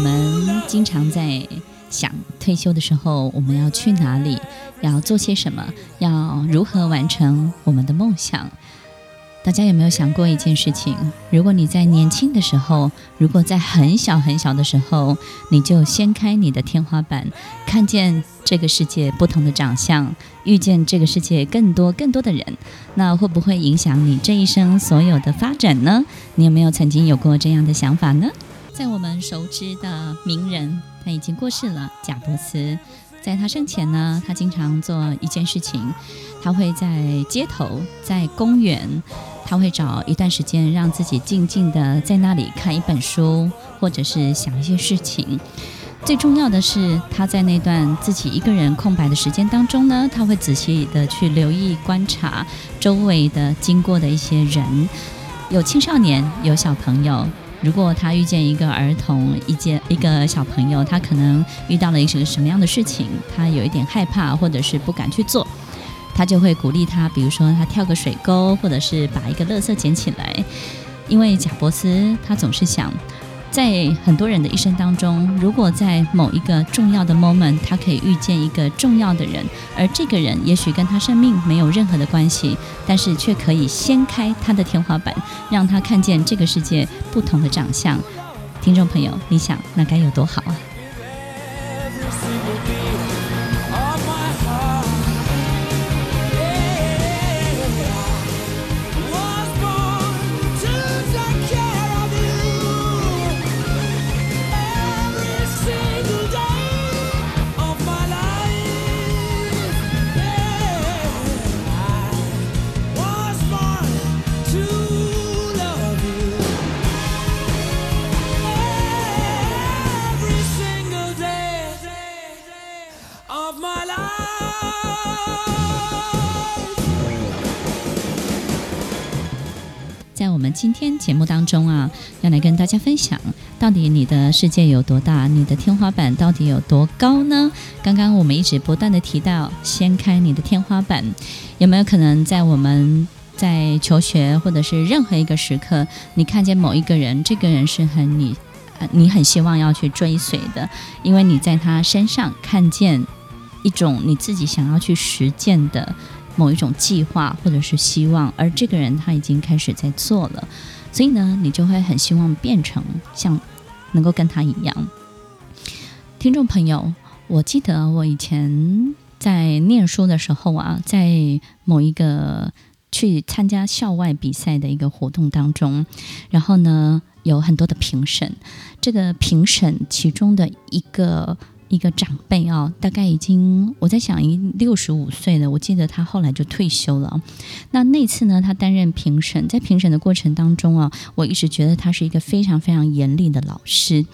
我们经常在想退休的时候我们要去哪里，要做些什么，要如何完成我们的梦想。大家有没有想过一件事情？如果你在年轻的时候，如果在很小很小的时候，你就掀开你的天花板，看见这个世界不同的长相，遇见这个世界更多更多的人，那会不会影响你这一生所有的发展呢？你有没有曾经有过这样的想法呢？在我们熟知的名人，他已经过世了，贾伯斯。在他生前呢，他经常做一件事情，他会在街头、在公园，他会找一段时间让自己静静的在那里看一本书，或者是想一些事情。最重要的是，他在那段自己一个人空白的时间当中呢，他会仔细的去留意、观察周围的经过的一些人，有青少年，有小朋友。如果他遇见一个儿童，一件一个小朋友，他可能遇到了一个什么样的事情，他有一点害怕，或者是不敢去做，他就会鼓励他，比如说他跳个水沟，或者是把一个垃圾捡起来，因为贾伯斯他总是想。在很多人的一生当中，如果在某一个重要的 moment，他可以遇见一个重要的人，而这个人也许跟他生命没有任何的关系，但是却可以掀开他的天花板，让他看见这个世界不同的长相。听众朋友，你想那该有多好啊！天节目当中啊，要来跟大家分享，到底你的世界有多大？你的天花板到底有多高呢？刚刚我们一直不断地提到，掀开你的天花板，有没有可能在我们在求学或者是任何一个时刻，你看见某一个人，这个人是很你，你很希望要去追随的，因为你在他身上看见一种你自己想要去实践的。某一种计划或者是希望，而这个人他已经开始在做了，所以呢，你就会很希望变成像能够跟他一样。听众朋友，我记得我以前在念书的时候啊，在某一个去参加校外比赛的一个活动当中，然后呢，有很多的评审，这个评审其中的一个。一个长辈啊，大概已经我在想，已六十五岁了。我记得他后来就退休了。那那次呢，他担任评审，在评审的过程当中啊，我一直觉得他是一个非常非常严厉的老师，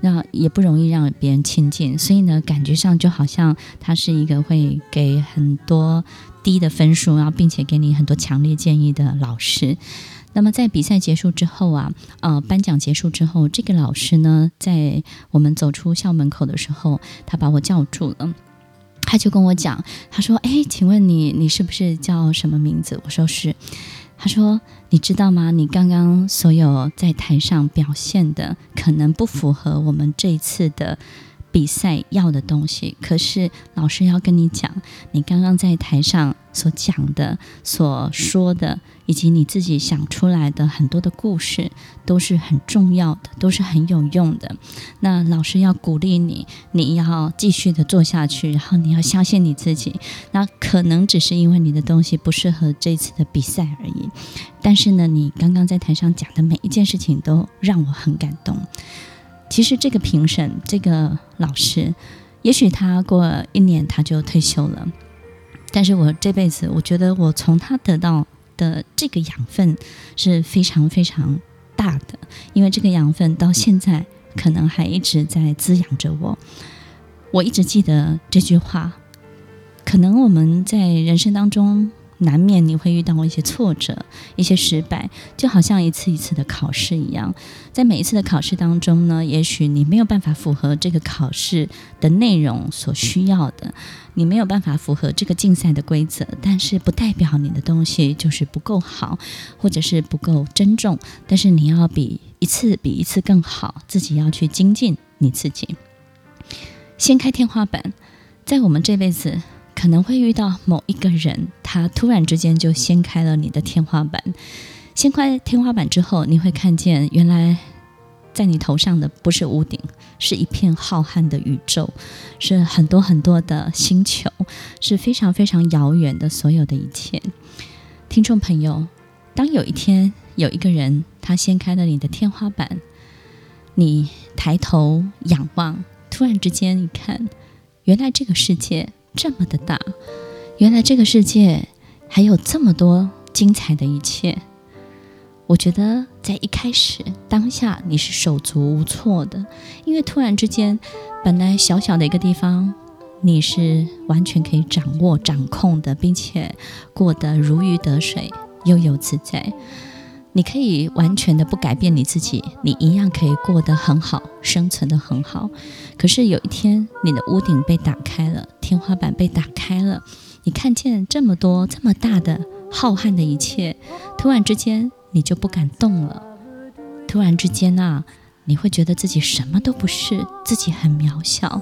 那也不容易让别人亲近，所以呢，感觉上就好像他是一个会给很多低的分数，然后并且给你很多强烈建议的老师。那么在比赛结束之后啊，呃，颁奖结束之后，这个老师呢，在我们走出校门口的时候，他把我叫住了，他就跟我讲，他说：“哎，请问你，你是不是叫什么名字？”我说是。他说：“你知道吗？你刚刚所有在台上表现的，可能不符合我们这一次的。”比赛要的东西，可是老师要跟你讲，你刚刚在台上所讲的、所说的，以及你自己想出来的很多的故事，都是很重要的，都是很有用的。那老师要鼓励你，你要继续的做下去，然后你要相信你自己。那可能只是因为你的东西不适合这次的比赛而已，但是呢，你刚刚在台上讲的每一件事情都让我很感动。其实这个评审，这个老师，也许他过一年他就退休了，但是我这辈子，我觉得我从他得到的这个养分是非常非常大的，因为这个养分到现在可能还一直在滋养着我。我一直记得这句话，可能我们在人生当中。难免你会遇到一些挫折、一些失败，就好像一次一次的考试一样。在每一次的考试当中呢，也许你没有办法符合这个考试的内容所需要的，你没有办法符合这个竞赛的规则，但是不代表你的东西就是不够好，或者是不够珍重。但是你要比一次比一次更好，自己要去精进。你自己。掀开天花板，在我们这辈子可能会遇到某一个人，他突然之间就掀开了你的天花板。掀开天花板之后，你会看见原来。在你头上的不是屋顶，是一片浩瀚的宇宙，是很多很多的星球，是非常非常遥远的所有的一切。听众朋友，当有一天有一个人他掀开了你的天花板，你抬头仰望，突然之间一看，原来这个世界这么的大，原来这个世界还有这么多精彩的一切。我觉得在一开始当下你是手足无措的，因为突然之间，本来小小的一个地方，你是完全可以掌握、掌控的，并且过得如鱼得水、悠游自在。你可以完全的不改变你自己，你一样可以过得很好，生存得很好。可是有一天，你的屋顶被打开了，天花板被打开了，你看见这么多、这么大的浩瀚的一切，突然之间。你就不敢动了。突然之间啊，你会觉得自己什么都不是，自己很渺小。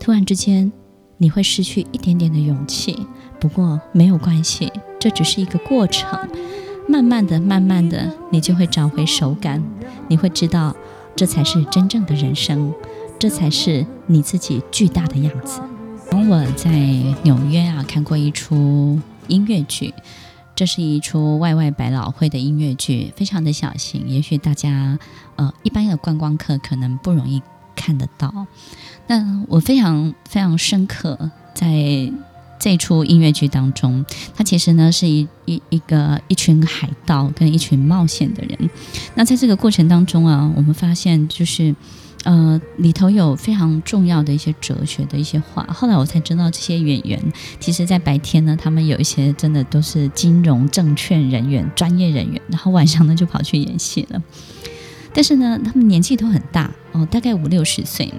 突然之间，你会失去一点点的勇气。不过没有关系，这只是一个过程。慢慢的、慢慢的，你就会找回手感。你会知道，这才是真正的人生，这才是你自己巨大的样子。从我在纽约啊，看过一出音乐剧。这是一出外外百老汇的音乐剧，非常的小型，也许大家呃一般的观光客可能不容易看得到。那我非常非常深刻，在这出音乐剧当中，它其实呢是一一一个一群海盗跟一群冒险的人。那在这个过程当中啊，我们发现就是。呃，里头有非常重要的一些哲学的一些话。后来我才知道，这些演员其实，在白天呢，他们有一些真的都是金融证券人员、专业人员，然后晚上呢就跑去演戏了。但是呢，他们年纪都很大哦，大概五六十岁。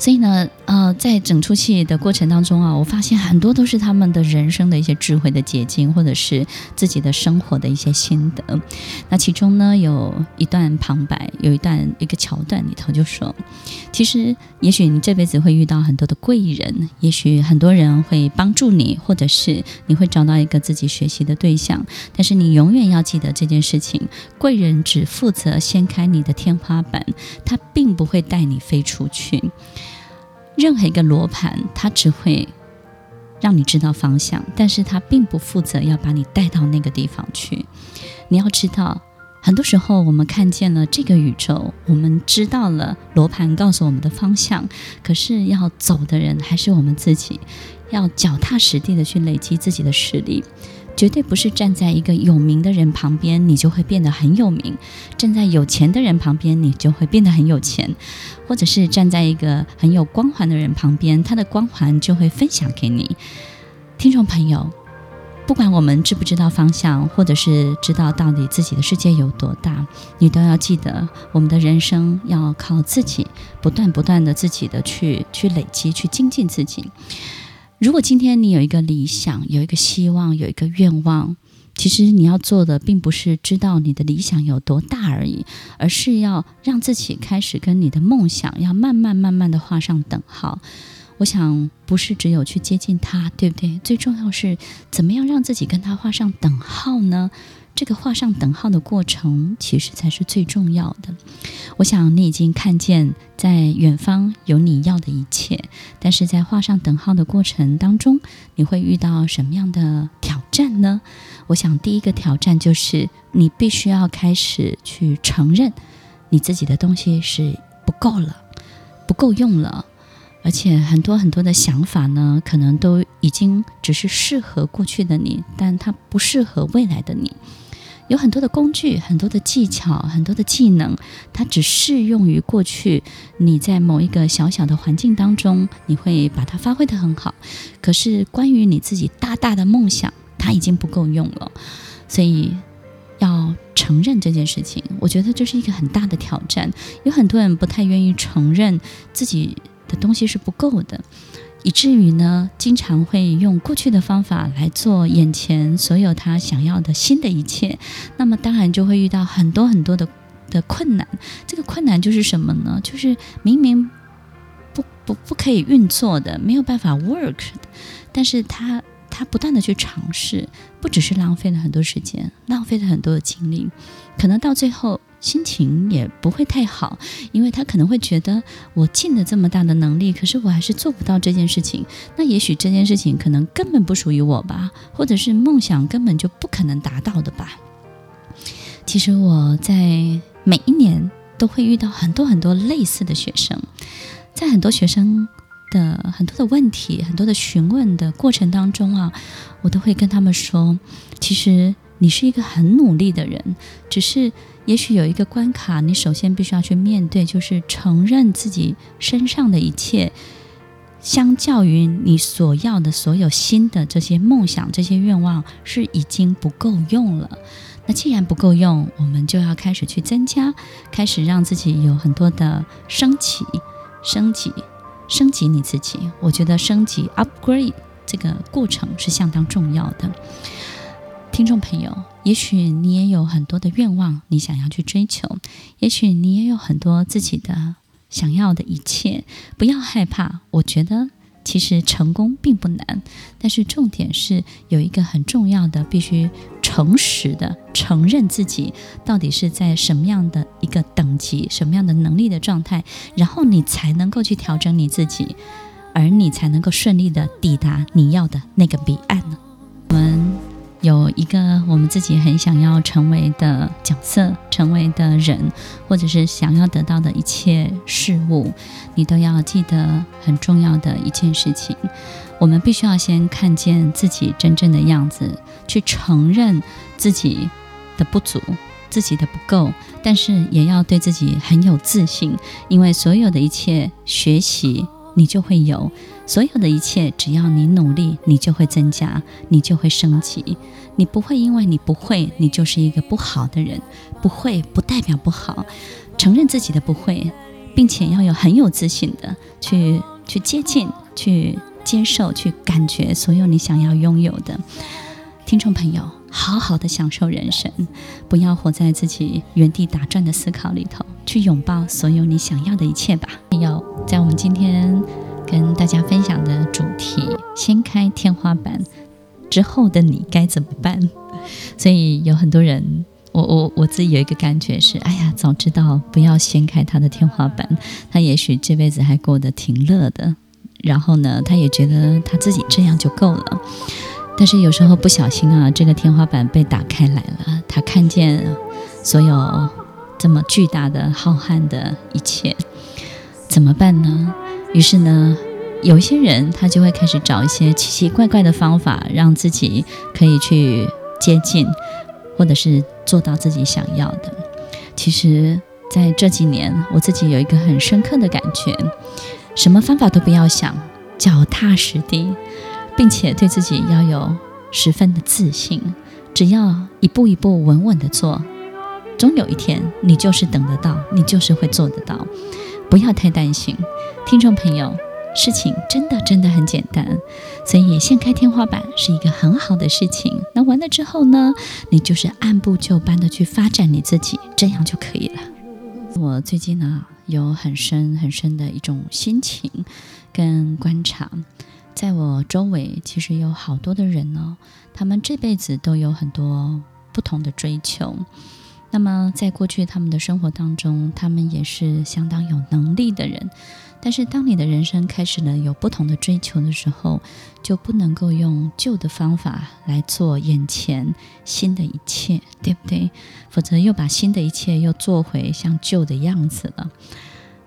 所以呢，呃，在整出戏的过程当中啊，我发现很多都是他们的人生的一些智慧的结晶，或者是自己的生活的一些心得。那其中呢，有一段旁白，有一段一个桥段里头就说，其实也许你这辈子会遇到很多的贵人，也许很多人会帮助你，或者是你会找到一个自己学习的对象。但是你永远要记得这件事情，贵人只负责掀开你的天花板，他并不会带你飞出去。任何一个罗盘，它只会让你知道方向，但是它并不负责要把你带到那个地方去。你要知道，很多时候我们看见了这个宇宙，我们知道了罗盘告诉我们的方向，可是要走的人还是我们自己，要脚踏实地的去累积自己的实力。绝对不是站在一个有名的人旁边，你就会变得很有名；站在有钱的人旁边，你就会变得很有钱；或者是站在一个很有光环的人旁边，他的光环就会分享给你。听众朋友，不管我们知不知道方向，或者是知道到底自己的世界有多大，你都要记得，我们的人生要靠自己，不断不断的自己的去去累积，去精进自己。如果今天你有一个理想，有一个希望，有一个愿望，其实你要做的并不是知道你的理想有多大而已，而是要让自己开始跟你的梦想要慢慢慢慢的画上等号。我想不是只有去接近他，对不对？最重要是怎么样让自己跟他画上等号呢？这个画上等号的过程，其实才是最重要的。我想你已经看见，在远方有你要的一切，但是在画上等号的过程当中，你会遇到什么样的挑战呢？我想第一个挑战就是，你必须要开始去承认，你自己的东西是不够了，不够用了，而且很多很多的想法呢，可能都已经只是适合过去的你，但它不适合未来的你。有很多的工具，很多的技巧，很多的技能，它只适用于过去。你在某一个小小的环境当中，你会把它发挥得很好。可是关于你自己大大的梦想，它已经不够用了。所以要承认这件事情，我觉得这是一个很大的挑战。有很多人不太愿意承认自己的东西是不够的。以至于呢，经常会用过去的方法来做眼前所有他想要的新的一切，那么当然就会遇到很多很多的的困难。这个困难就是什么呢？就是明明不不不可以运作的，没有办法 work，但是他他不断的去尝试，不只是浪费了很多时间，浪费了很多的精力，可能到最后。心情也不会太好，因为他可能会觉得我尽了这么大的能力，可是我还是做不到这件事情。那也许这件事情可能根本不属于我吧，或者是梦想根本就不可能达到的吧。其实我在每一年都会遇到很多很多类似的学生，在很多学生的很多的问题、很多的询问的过程当中啊，我都会跟他们说，其实你是一个很努力的人，只是。也许有一个关卡，你首先必须要去面对，就是承认自己身上的一切，相较于你所要的所有新的这些梦想、这些愿望，是已经不够用了。那既然不够用，我们就要开始去增加，开始让自己有很多的升起、升级、升级你自己。我觉得升级 （upgrade） 这个过程是相当重要的。听众朋友，也许你也有很多的愿望，你想要去追求；也许你也有很多自己的想要的一切。不要害怕，我觉得其实成功并不难，但是重点是有一个很重要的，必须诚实的承认自己到底是在什么样的一个等级、什么样的能力的状态，然后你才能够去调整你自己，而你才能够顺利的抵达你要的那个彼岸呢。有一个我们自己很想要成为的角色，成为的人，或者是想要得到的一切事物，你都要记得很重要的一件事情。我们必须要先看见自己真正的样子，去承认自己的不足，自己的不够，但是也要对自己很有自信，因为所有的一切学习，你就会有。所有的一切，只要你努力，你就会增加，你就会升级。你不会因为你不会，你就是一个不好的人。不会不代表不好，承认自己的不会，并且要有很有自信的去去接近、去接受、去感觉所有你想要拥有的。听众朋友，好好的享受人生，不要活在自己原地打转的思考里头，去拥抱所有你想要的一切吧。有在我们今天。跟大家分享的主题：掀开天花板之后的你该怎么办？所以有很多人，我我我自己有一个感觉是：哎呀，早知道不要掀开他的天花板，他也许这辈子还过得挺乐的。然后呢，他也觉得他自己这样就够了。但是有时候不小心啊，这个天花板被打开来了，他看见所有这么巨大的浩瀚的一切，怎么办呢？于是呢，有一些人他就会开始找一些奇奇怪怪的方法，让自己可以去接近，或者是做到自己想要的。其实，在这几年，我自己有一个很深刻的感觉：什么方法都不要想，脚踏实地，并且对自己要有十分的自信。只要一步一步稳稳的做，终有一天，你就是等得到，你就是会做得到。不要太担心，听众朋友，事情真的真的很简单，所以掀开天花板是一个很好的事情。那完了之后呢，你就是按部就班的去发展你自己，这样就可以了。我最近呢，有很深很深的一种心情跟观察，在我周围其实有好多的人呢，他们这辈子都有很多不同的追求。那么，在过去他们的生活当中，他们也是相当有能力的人。但是，当你的人生开始了有不同的追求的时候，就不能够用旧的方法来做眼前新的一切，对不对？否则又把新的一切又做回像旧的样子了。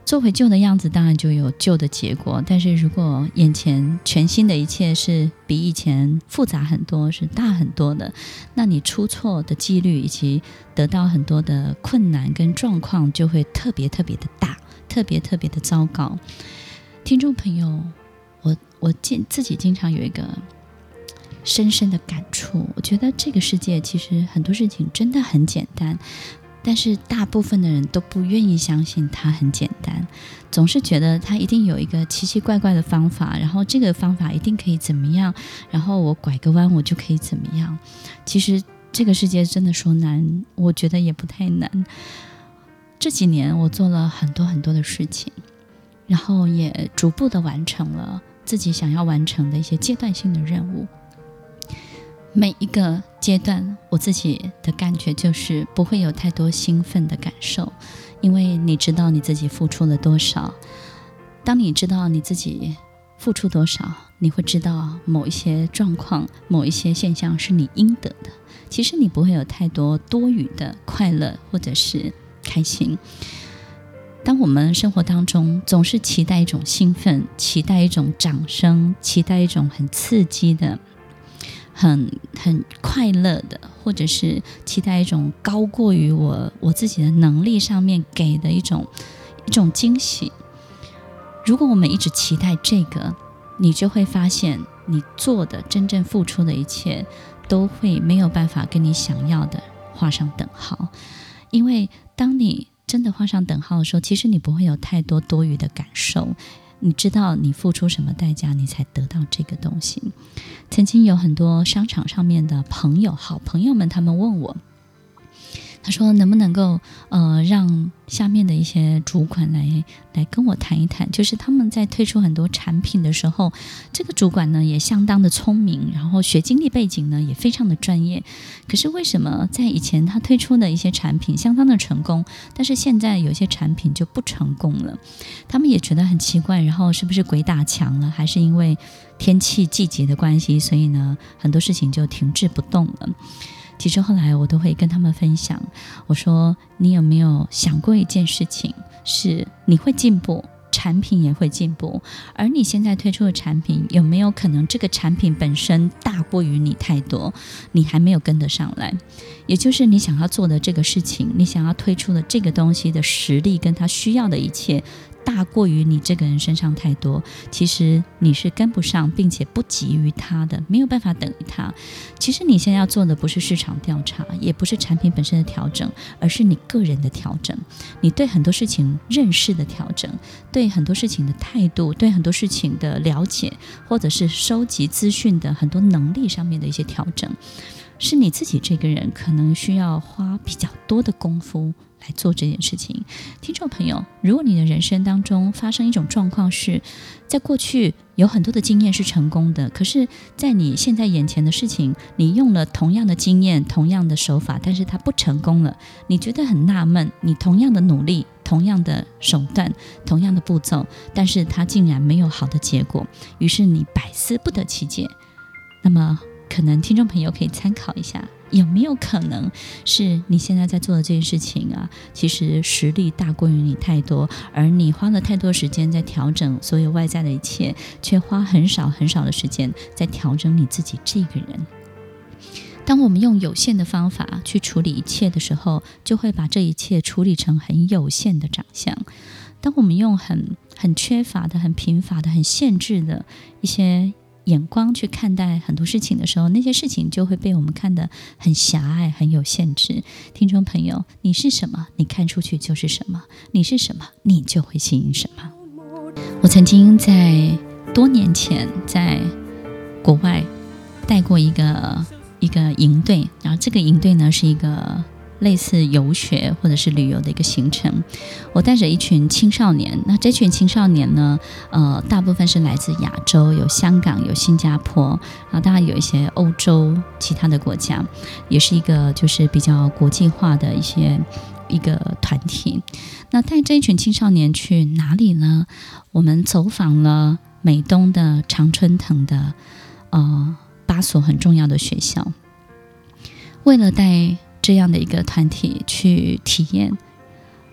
做回旧的样子，当然就有旧的结果。但是如果眼前全新的一切是比以前复杂很多，是大很多的，那你出错的几率以及得到很多的困难跟状况就会特别特别的大，特别特别的糟糕。听众朋友，我我经自己经常有一个深深的感触，我觉得这个世界其实很多事情真的很简单。但是大部分的人都不愿意相信它很简单，总是觉得它一定有一个奇奇怪怪的方法，然后这个方法一定可以怎么样，然后我拐个弯我就可以怎么样。其实这个世界真的说难，我觉得也不太难。这几年我做了很多很多的事情，然后也逐步的完成了自己想要完成的一些阶段性的任务。每一个阶段，我自己的感觉就是不会有太多兴奋的感受，因为你知道你自己付出了多少。当你知道你自己付出多少，你会知道某一些状况、某一些现象是你应得的。其实你不会有太多多余的快乐或者是开心。当我们生活当中总是期待一种兴奋，期待一种掌声，期待一种很刺激的。很很快乐的，或者是期待一种高过于我我自己的能力上面给的一种一种惊喜。如果我们一直期待这个，你就会发现你做的真正付出的一切都会没有办法跟你想要的画上等号。因为当你真的画上等号的时候，其实你不会有太多多余的感受。你知道你付出什么代价，你才得到这个东西。曾经有很多商场上面的朋友、好朋友们，他们问我。他说：“能不能够呃，让下面的一些主管来来跟我谈一谈？就是他们在推出很多产品的时候，这个主管呢也相当的聪明，然后学经历背景呢也非常的专业。可是为什么在以前他推出的一些产品相当的成功，但是现在有些产品就不成功了？他们也觉得很奇怪。然后是不是鬼打墙了？还是因为天气季节的关系，所以呢很多事情就停滞不动了？”其实后来我都会跟他们分享，我说：“你有没有想过一件事情？是你会进步，产品也会进步，而你现在推出的产品有没有可能这个产品本身大过于你太多，你还没有跟得上来？也就是你想要做的这个事情，你想要推出的这个东西的实力，跟他需要的一切。”大过于你这个人身上太多，其实你是跟不上，并且不急于他的，没有办法等于他。其实你现在要做的不是市场调查，也不是产品本身的调整，而是你个人的调整，你对很多事情认识的调整，对很多事情的态度，对很多事情的了解，或者是收集资讯的很多能力上面的一些调整，是你自己这个人可能需要花比较多的功夫。来做这件事情，听众朋友，如果你的人生当中发生一种状况是，在过去有很多的经验是成功的，可是，在你现在眼前的事情，你用了同样的经验、同样的手法，但是它不成功了，你觉得很纳闷，你同样的努力、同样的手段、同样的步骤，但是它竟然没有好的结果，于是你百思不得其解。那么，可能听众朋友可以参考一下。有没有可能是你现在在做的这件事情啊？其实实力大过于你太多，而你花了太多时间在调整所有外在的一切，却花很少很少的时间在调整你自己这个人。当我们用有限的方法去处理一切的时候，就会把这一切处理成很有限的长相。当我们用很很缺乏的、很贫乏的、很限制的一些。眼光去看待很多事情的时候，那些事情就会被我们看得很狭隘、很有限制。听众朋友，你是什么，你看出去就是什么；你是什么，你就会吸引什么。我曾经在多年前在国外带过一个一个营队，然后这个营队呢是一个。类似游学或者是旅游的一个行程，我带着一群青少年。那这群青少年呢，呃，大部分是来自亚洲，有香港，有新加坡，然后当然有一些欧洲其他的国家，也是一个就是比较国际化的一些一个团体。那带这一群青少年去哪里呢？我们走访了美东的常春藤的呃八所很重要的学校，为了带。这样的一个团体去体验，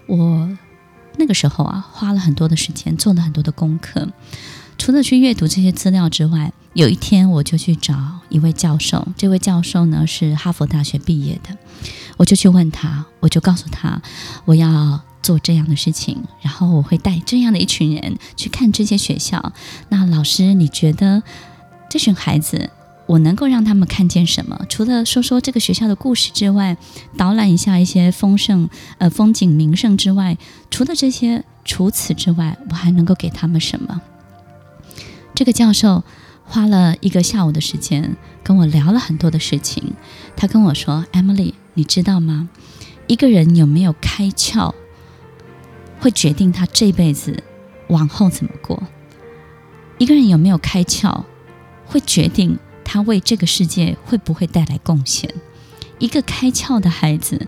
我那个时候啊，花了很多的时间，做了很多的功课。除了去阅读这些资料之外，有一天我就去找一位教授，这位教授呢是哈佛大学毕业的，我就去问他，我就告诉他我要做这样的事情，然后我会带这样的一群人去看这些学校。那老师，你觉得这群孩子？我能够让他们看见什么？除了说说这个学校的故事之外，导览一下一些丰盛呃风景名胜之外，除了这些，除此之外，我还能够给他们什么？这个教授花了一个下午的时间跟我聊了很多的事情。他跟我说：“Emily，你知道吗？一个人有没有开窍，会决定他这辈子往后怎么过。一个人有没有开窍，会决定他为这个世界会不会带来贡献。一个开窍的孩子，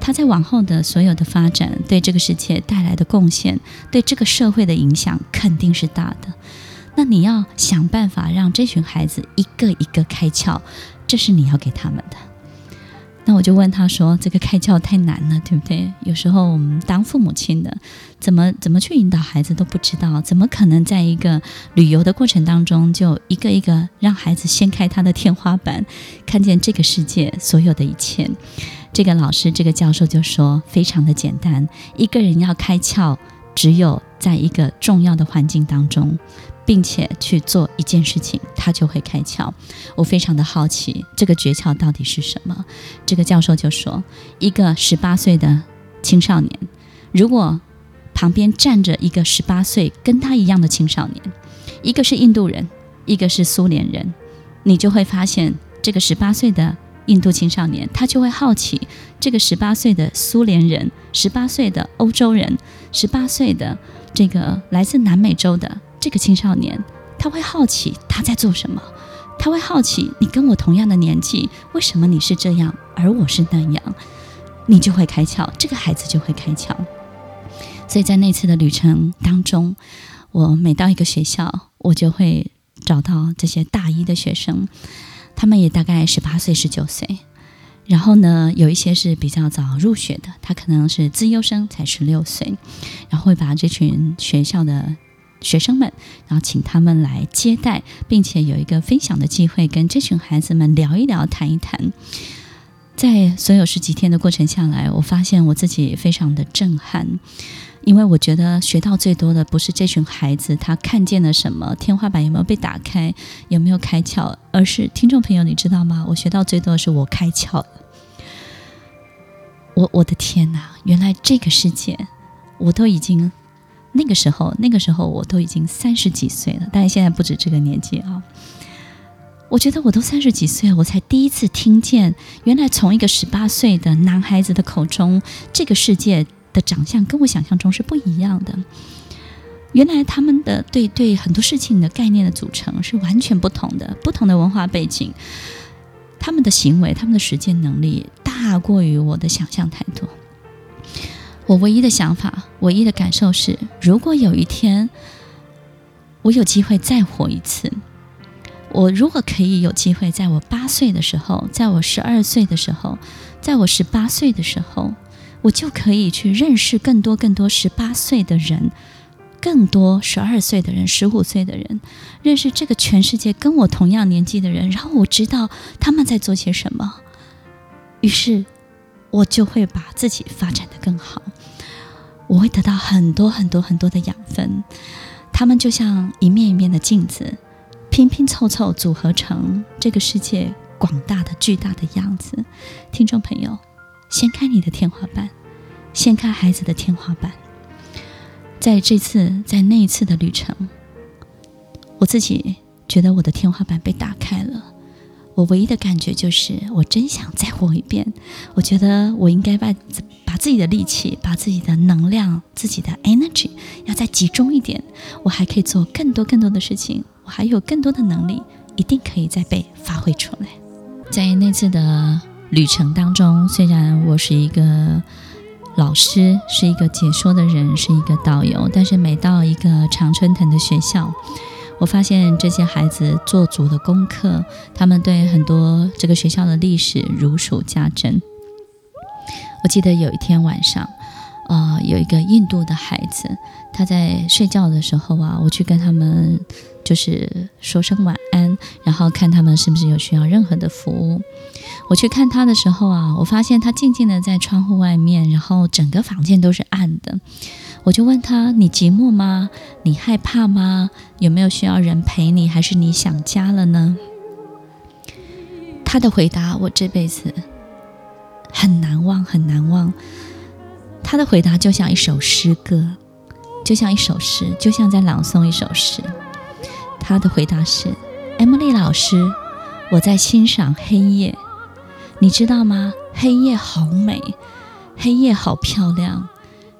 他在往后的所有的发展，对这个世界带来的贡献，对这个社会的影响，肯定是大的。那你要想办法让这群孩子一个一个开窍，这是你要给他们的。那我就问他说：“这个开窍太难了，对不对？有时候我们当父母亲的，怎么怎么去引导孩子都不知道，怎么可能在一个旅游的过程当中，就一个一个让孩子掀开他的天花板，看见这个世界所有的一切？”这个老师，这个教授就说：“非常的简单，一个人要开窍，只有在一个重要的环境当中。”并且去做一件事情，他就会开窍。我非常的好奇，这个诀窍到底是什么？这个教授就说，一个十八岁的青少年，如果旁边站着一个十八岁跟他一样的青少年，一个是印度人，一个是苏联人，你就会发现，这个十八岁的印度青少年，他就会好奇这个十八岁的苏联人，十八岁的欧洲人，十八岁的这个来自南美洲的。这个青少年，他会好奇他在做什么，他会好奇你跟我同样的年纪，为什么你是这样，而我是那样，你就会开窍，这个孩子就会开窍。所以在那次的旅程当中，我每到一个学校，我就会找到这些大一的学生，他们也大概十八岁、十九岁，然后呢，有一些是比较早入学的，他可能是资优生，才十六岁，然后会把这群学校的。学生们，然后请他们来接待，并且有一个分享的机会，跟这群孩子们聊一聊、谈一谈。在所有十几天的过程下来，我发现我自己非常的震撼，因为我觉得学到最多的不是这群孩子他看见了什么，天花板有没有被打开，有没有开窍，而是听众朋友，你知道吗？我学到最多的是我开窍了。我我的天哪，原来这个世界我都已经。那个时候，那个时候我都已经三十几岁了，但是现在不止这个年纪啊。我觉得我都三十几岁了，我才第一次听见，原来从一个十八岁的男孩子的口中，这个世界的长相跟我想象中是不一样的。原来他们的对对很多事情的概念的组成是完全不同的，不同的文化背景，他们的行为、他们的实践能力大过于我的想象太多。我唯一的想法，唯一的感受是，如果有一天我有机会再活一次，我如果可以有机会在我八岁的时候，在我十二岁的时候，在我十八岁的时候，我就可以去认识更多更多十八岁的人，更多十二岁的人、十五岁的人，认识这个全世界跟我同样年纪的人，然后我知道他们在做些什么，于是我就会把自己发展的更好。我会得到很多很多很多的养分，他们就像一面一面的镜子，拼拼凑凑组合成这个世界广大的巨大的样子。听众朋友，掀开你的天花板，掀开孩子的天花板。在这次，在那一次的旅程，我自己觉得我的天花板被打开了。我唯一的感觉就是，我真想再活一遍。我觉得我应该把把自己的力气、把自己的能量、自己的 energy 要再集中一点。我还可以做更多更多的事情，我还有更多的能力，一定可以再被发挥出来。在那次的旅程当中，虽然我是一个老师，是一个解说的人，是一个导游，但是每到一个常春藤的学校。我发现这些孩子做足了功课，他们对很多这个学校的历史如数家珍。我记得有一天晚上，呃，有一个印度的孩子，他在睡觉的时候啊，我去跟他们就是说声晚安，然后看他们是不是有需要任何的服务。我去看他的时候啊，我发现他静静的在窗户外面，然后整个房间都是暗的。我就问他：“你寂寞吗？你害怕吗？有没有需要人陪你？还是你想家了呢？”他的回答我这辈子很难忘，很难忘。他的回答就像一首诗歌，就像一首诗，就像在朗诵一首诗。他的回答是：“Emily 老师，我在欣赏黑夜，你知道吗？黑夜好美，黑夜好漂亮。”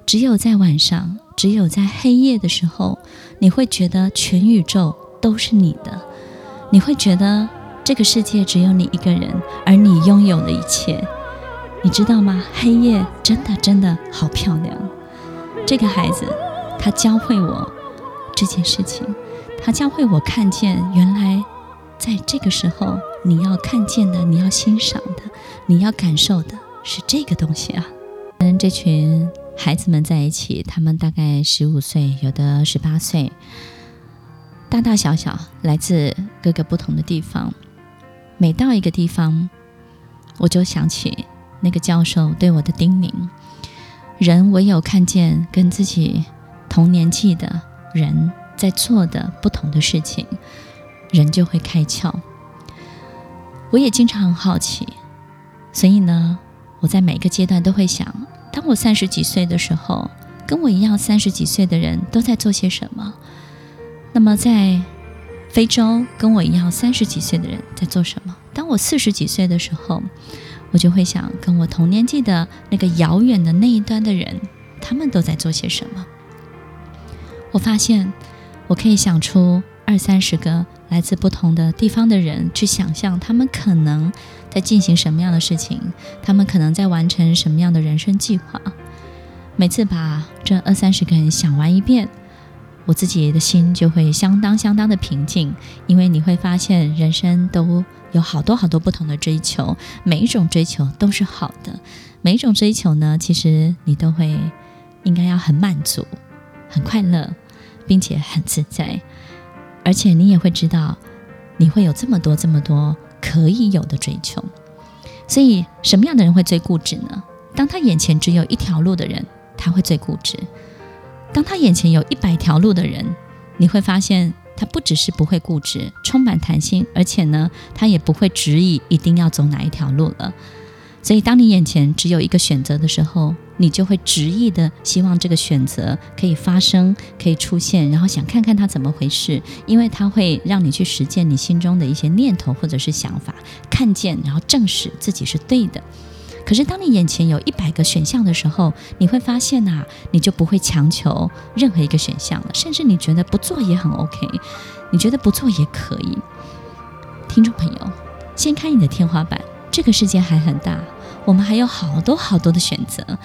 只有在晚上，只有在黑夜的时候，你会觉得全宇宙都是你的，你会觉得这个世界只有你一个人，而你拥有了一切。你知道吗？黑夜真的真的好漂亮。这个孩子，他教会我这件事情，他教会我看见，原来在这个时候，你要看见的，你要欣赏的，你要感受的是这个东西啊。跟这群孩子们在一起，他们大概十五岁，有的十八岁，大大小小，来自各个不同的地方。每到一个地方，我就想起。那个教授对我的叮咛：人唯有看见跟自己同年纪的人在做的不同的事情，人就会开窍。我也经常很好奇，所以呢，我在每个阶段都会想：当我三十几岁的时候，跟我一样三十几岁的人都在做些什么？那么在非洲，跟我一样三十几岁的人在做什么？当我四十几岁的时候，我就会想，跟我同年纪的那个遥远的那一端的人，他们都在做些什么？我发现，我可以想出二三十个来自不同的地方的人，去想象他们可能在进行什么样的事情，他们可能在完成什么样的人生计划。每次把这二三十个人想完一遍，我自己的心就会相当相当的平静，因为你会发现，人生都。有好多好多不同的追求，每一种追求都是好的。每一种追求呢，其实你都会应该要很满足、很快乐，并且很自在。而且你也会知道，你会有这么多这么多可以有的追求。所以，什么样的人会最固执呢？当他眼前只有一条路的人，他会最固执；当他眼前有一百条路的人，你会发现。他不只是不会固执，充满弹性，而且呢，他也不会执意一定要走哪一条路了。所以，当你眼前只有一个选择的时候，你就会执意的希望这个选择可以发生，可以出现，然后想看看它怎么回事，因为它会让你去实践你心中的一些念头或者是想法，看见，然后证实自己是对的。可是，当你眼前有一百个选项的时候，你会发现呐、你就不会强求任何一个选项了，甚至你觉得不做也很 OK，你觉得不做也可以。听众朋友，掀开你的天花板，这个世界还很大，我们还有好多好多的选择，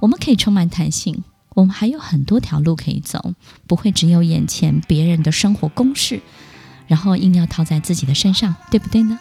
我们可以充满弹性，我们还有很多条路可以走，不会只有眼前别人的生活公式，然后硬要套在自己的身上，对不对呢？